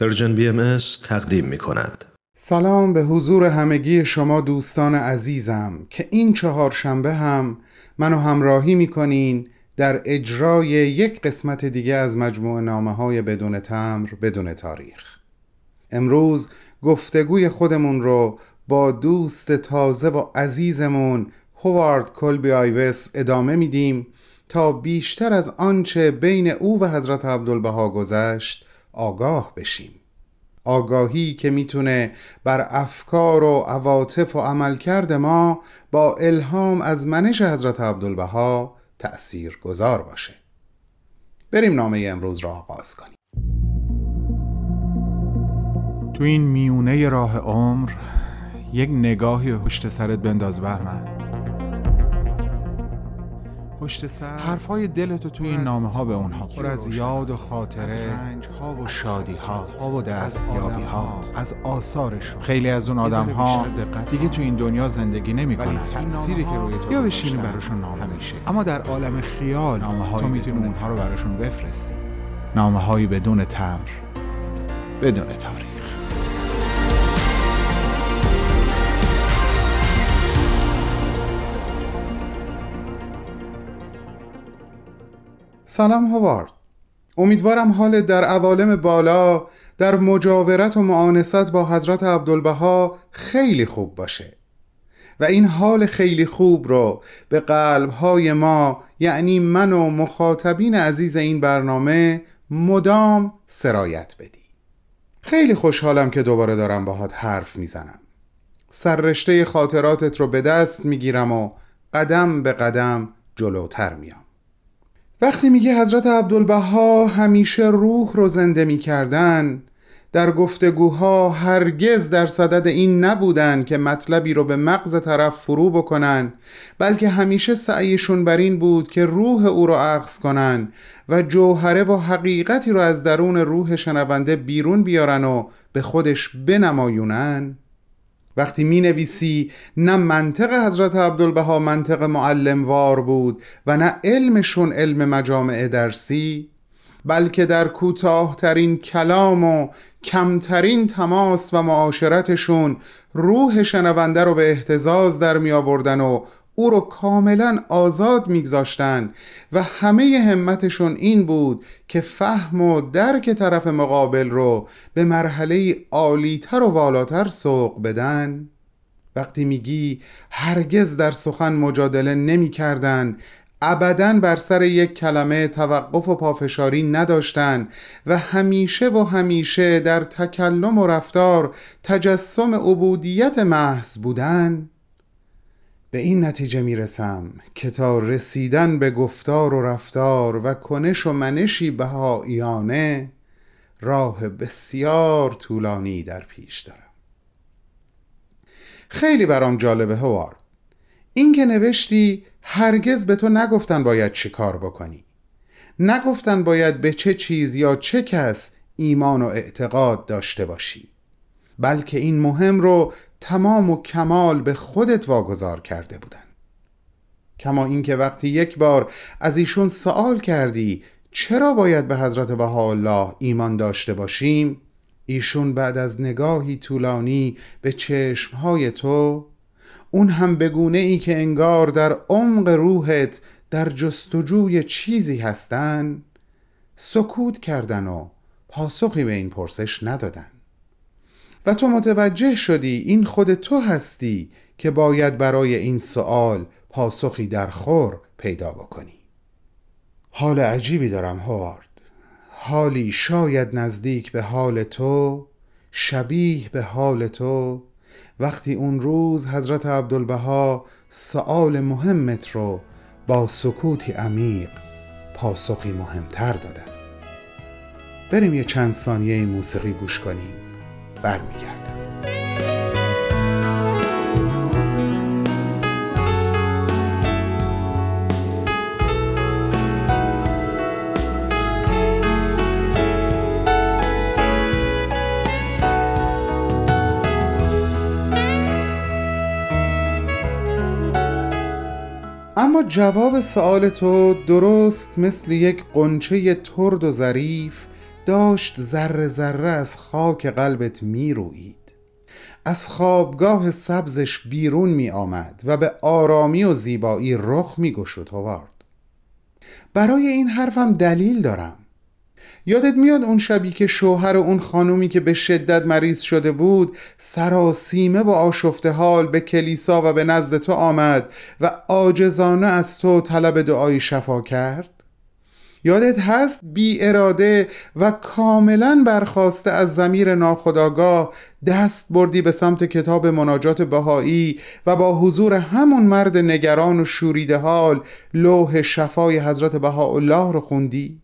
Persian BMS تقدیم می کند. سلام به حضور همگی شما دوستان عزیزم که این چهارشنبه هم منو همراهی می‌کنین در اجرای یک قسمت دیگه از مجموعه نامه های بدون تمبر بدون تاریخ امروز گفتگوی خودمون رو با دوست تازه و عزیزمون هوارد کلبی آیوز ادامه میدیم تا بیشتر از آنچه بین او و حضرت عبدالبها گذشت آگاه بشیم. آگاهی که می‌تونه بر افکار و عواطف و عملکرد ما با الهام از منش حضرت عبدالبها تأثیر گذار باشه. بریم نامه امروز را آغاز کنیم. تو این میونه راه عمر یک نگاهی پشت سرت بنداز بهمن. پشت سر. حرفای دلتو توی این نامه ها به اونها پر. از یاد و خاطره رنج ها و شادی ها و دستیابی ها از آثارشون. خیلی از اون آدم ها دیگه تو این دنیا زندگی نمی‌کنن تأثیری که روی تو یا بشینی براشون نامه میشه اما در عالم خیال نامه تو می‌تونی اونها رو براشون بفرستی. نامه هایی بدون تمر بدون تاریخ. سلام هوارد. امیدوارم حال در عوالم بالا در مجاورت و معانست با حضرت عبدالبها خیلی خوب باشه. و این حال خیلی خوب رو به قلبهای ما یعنی من و مخاطبین عزیز این برنامه مدام سرایت بدی. خیلی خوشحالم که دوباره دارم باهات حرف می‌زنم. سررشته خاطراتت رو به دست می‌گیرم و قدم به قدم جلوتر میام وقتی میگه حضرت عبدالبها همیشه روح رو زنده می‌کردن در گفتگوها هرگز در صدد این نبودن که مطلبی رو به مغز طرف فرو بکنن بلکه همیشه سعیشون بر این بود که روح او رو عقص کنن و جوهره و حقیقتی رو از درون روح شنونده بیرون بیارن و به خودش بنمایونن. وقتی می نویسی نه منطق حضرت عبدالبها منطق معلموار بود و نه علمشون علم مجامع درسی بلکه در کوتاهترین کلام و کمترین تماس و معاشرتشون روح شنونده رو به احتزاز در می آوردن و او رو کاملا آزاد میگذاشتن و همه همتشون این بود که فهم و درک طرف مقابل رو به مرحله عالیتر و والاتر سوق بدن. وقتی میگی هرگز در سخن مجادله نمی کردن ابدا بر سر یک کلمه توقف و پافشاری نداشتند و همیشه و همیشه در تکلم و رفتار تجسم عبودیت محض بودن به این نتیجه می‌رسم که تا رسیدن به گفتار و رفتار و کنش و منشی بهاییانه راه بسیار طولانی در پیش دارم. خیلی برام جالبه هوارد. این که نوشتی هرگز به تو نگفتن باید چی کار بکنی. نگفتن باید به چه چیز یا چه کس ایمان و اعتقاد داشته باشی. بلکه این مهم رو تمام و کمال به خودت واگذار کرده بودن. کما اینکه وقتی یک بار از ایشون سوال کردی چرا باید به حضرت بهاءالله ایمان داشته باشیم؟ ایشون بعد از نگاهی طولانی به چشمهای تو اون هم بگونه ای که انگار در عمق روحت در جستجوی چیزی هستن سکوت کردن و پاسخی به این پرسش ندادن. و تو متوجه شدی این خود تو هستی که باید برای این سوال پاسخی در خور پیدا بکنی. حال عجیبی دارم هوارد. حالی شاید نزدیک به حال تو شبیه به حال تو. وقتی اون روز حضرت عبدالبها سوال مهمت رو با سکوتی عمیق پاسخی مهمتر دادن. بریم یه چند ثانیه موسیقی گوش کنیم. برمیگردم. اما جواب سوال تو درست مثل یک قنچه ترد و ظریف داشت ذره ذره از خاک قلبت می روید از خوابگاه سبزش بیرون می آمد و به آرامی و زیبایی رخ می گشود هوارد. برای این حرفم دلیل دارم. یادت میاد اون شبی که شوهر اون خانومی که به شدت مریض شده بود سراسیمه و آشفته حال به کلیسا و به نزد تو آمد و عاجزانه از تو طلب دعای شفا کرد؟ یادت هست؟ بی اراده و کاملا برخواسته از زمیر ناخداگاه دست بردی به سمت کتاب مناجات بهایی و با حضور همون مرد نگران و شوریده حال لوح شفای حضرت بهاءالله رو خوندی؟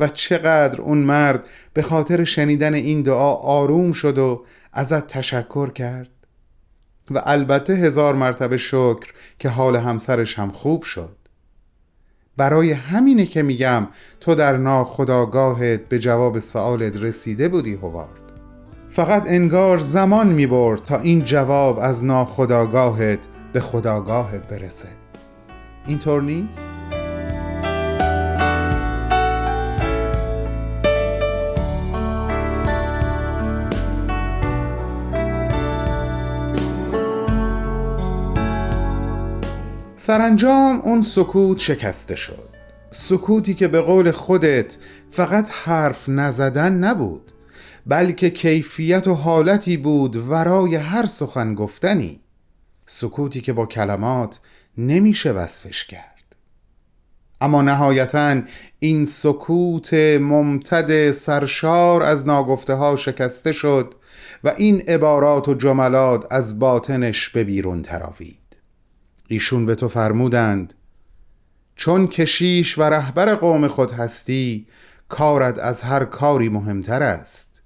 و چقدر اون مرد به خاطر شنیدن این دعا آروم شد و ازت تشکر کرد. و البته هزار مرتبه شکر که حال همسرش هم خوب شد. برای همینه که میگم تو در ناخداگاهت به جواب سوالت رسیده بودی هوارد فقط انگار زمان می‌برد تا این جواب از ناخداگاهت به خداگاهت برسه اینطور نیست؟ سرانجام اون سکوت شکسته شد. سکوتی که به قول خودت فقط حرف نزدن نبود بلکه کیفیت و حالتی بود ورای هر سخن گفتنی. سکوتی که با کلمات نمیشه وصفش کرد. اما نهایتا این سکوت ممتد سرشار از ناگفته ها شکسته شد و این عبارات و جملات از باطنش به بیرون تراوید. ایشون به تو فرمودند چون کشیش و رهبر قوم خود هستی کارت از هر کاری مهمتر است.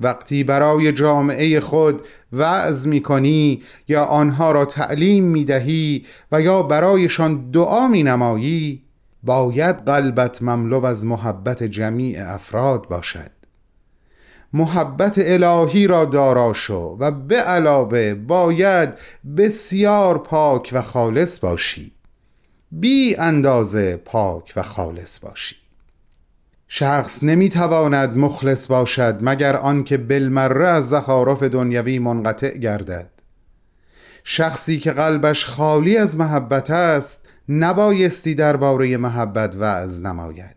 وقتی برای جامعه خود وعظ می کنی یا آنها را تعلیم می دهی و یا برایشان دعا می نمایی باید قلبت مملو از محبت جمیع افراد باشد. محبت الهی را دارا شو و به علاوه باید بسیار پاک و خالص باشی. بی اندازه پاک و خالص باشی. شخص نمی‌تواند مخلص باشد مگر آنکه بالمره از زخارف دنیوی منقطع گردد. شخصی که قلبش خالی از محبت است نبایستی درباره محبت وعظ نماید.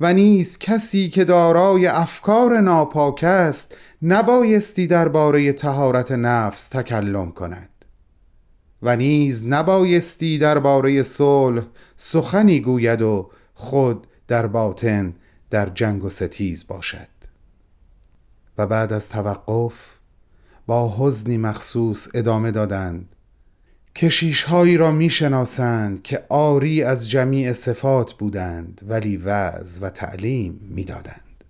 و نیز کسی که دارای افکار ناپاک است نبایستی درباره تهارت نفس تکلم کند. و نیز نبایستی درباره صلح سخنی گوید و خود در باطن در جنگ و ستیز باشد. و بعد از توقف با حزنی مخصوص ادامه دادند کشیشهایی را می‌شناسند که آری از جمیع صفات بودند ولی وعظ و تعلیم می‌دادند.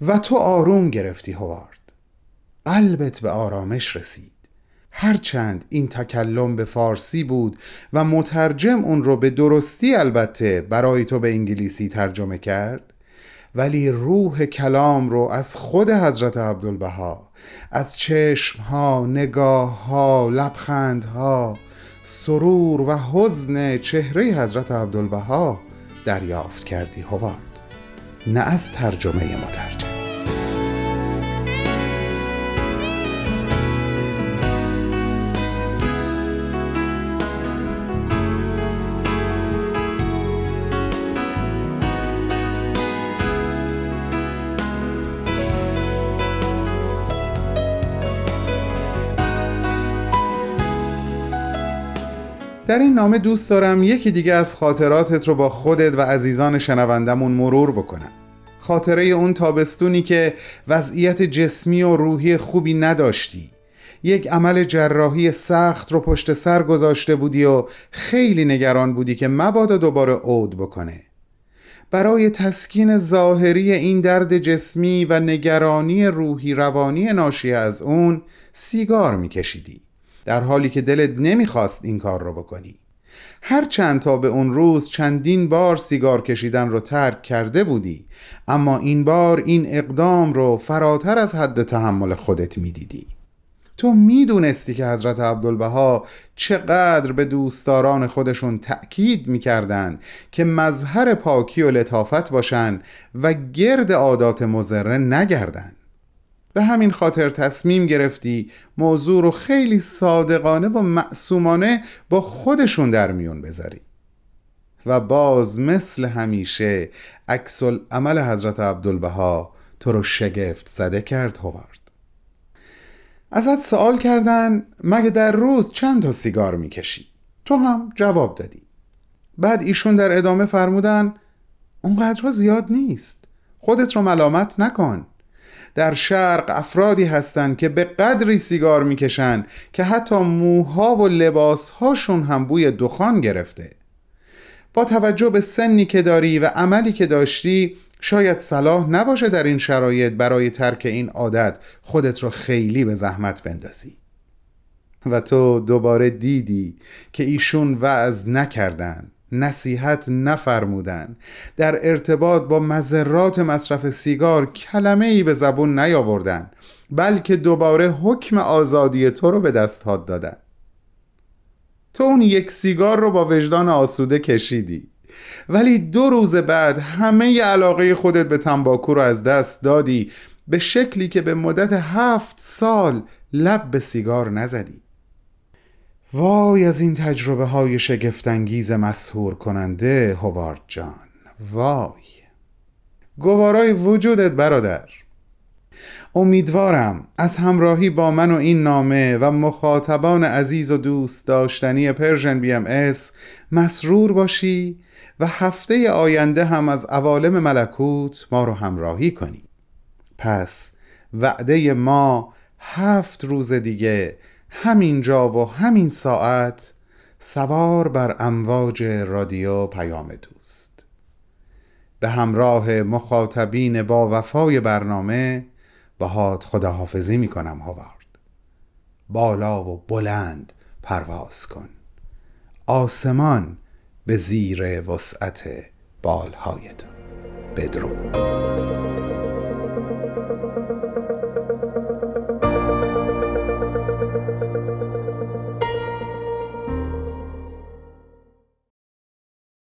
و تو آروم گرفتی هوارد. قلبت به آرامش رسید. هرچند این تکلم به فارسی بود و مترجم اون رو به درستی البته برای تو به انگلیسی ترجمه کرد ولی روح کلام رو از خود حضرت عبدالبها از چشم ها نگاه ها لبخند ها سرور و حزن چهره حضرت عبدالبها دریافت کردی هوارد نه از ترجمه مترجم. در این نامه دوست دارم یکی دیگه از خاطراتت رو با خودت و عزیزان شنوندمون مرور بکنم. خاطره اون تابستونی که وضعیت جسمی و روحی خوبی نداشتی. یک عمل جراحی سخت رو پشت سر گذاشته بودی و خیلی نگران بودی که مبادا دوباره عود بکنه. برای تسکین ظاهری این درد جسمی و نگرانی روحی روانی ناشی از اون سیگار میکشیدی. در حالی که دلت نمی‌خواست این کار رو بکنی. هر چند تا به اون روز چندین بار سیگار کشیدن رو ترک کرده بودی اما این بار این اقدام رو فراتر از حد تحمل خودت می‌دیدی. تو می‌دونستی که حضرت عبدالبها چقدر به دوستداران خودشون تأکید می‌کردند که مظهر پاکی و لطافت باشن و گرد عادات مزره نگردن. به همین خاطر تصمیم گرفتی موضوع رو خیلی صادقانه و معصومانه با خودشون در میون بذاری. و باز مثل همیشه عکس عمل حضرت عبدالبها تو رو شگفت زده کرد هوارد. ازت سوال کردن مگه در روز چند تا سیگار می‌کشی؟ تو هم جواب دادی. بعد ایشون در ادامه فرمودن اونقدرها زیاد نیست. خودت رو ملامت نکن. در شرق افرادی هستند که به قدری سیگار می‌کشن که حتی موها و لباسهاشون هم بوی دخان گرفته. با توجه به سنی که داری و عملی که داشتی شاید صلاح نباشه در این شرایط برای ترک این عادت خودت رو خیلی به زحمت بندازی. و تو دوباره دیدی که ایشون وعظ نکردن. نصیحت نفرمودن در ارتباط با مذرات مصرف سیگار کلمه ای به زبون نیاوردن بلکه دوباره حکم آزادی تو رو به دست دادن تو اون یک سیگار رو با وجدان آسوده کشیدی. ولی دو روز بعد همه علاقه خودت به تنباکو رو از دست دادی به شکلی که به مدت هفت سال لب به سیگار نزدی. وای از این تجربه های شگفت‌انگیز مسحور کننده هوارد جان. وای. گوارای وجودت برادر. امیدوارم از همراهی با من و این نامه و مخاطبان عزیز و دوست داشتنی Persian BMS مسرور باشی و هفته آینده هم از عوالم ملکوت ما رو همراهی کنی. پس وعده ما هفت روز دیگه همین جا و همین ساعت سوار بر امواج رادیو پیام دوست. به همراه مخاطبین با وفای برنامه باهات خداحافظی می‌کنم هاوارد. بالا و بلند پرواز کن. آسمان به زیر وسعت بالهایتون بدرود.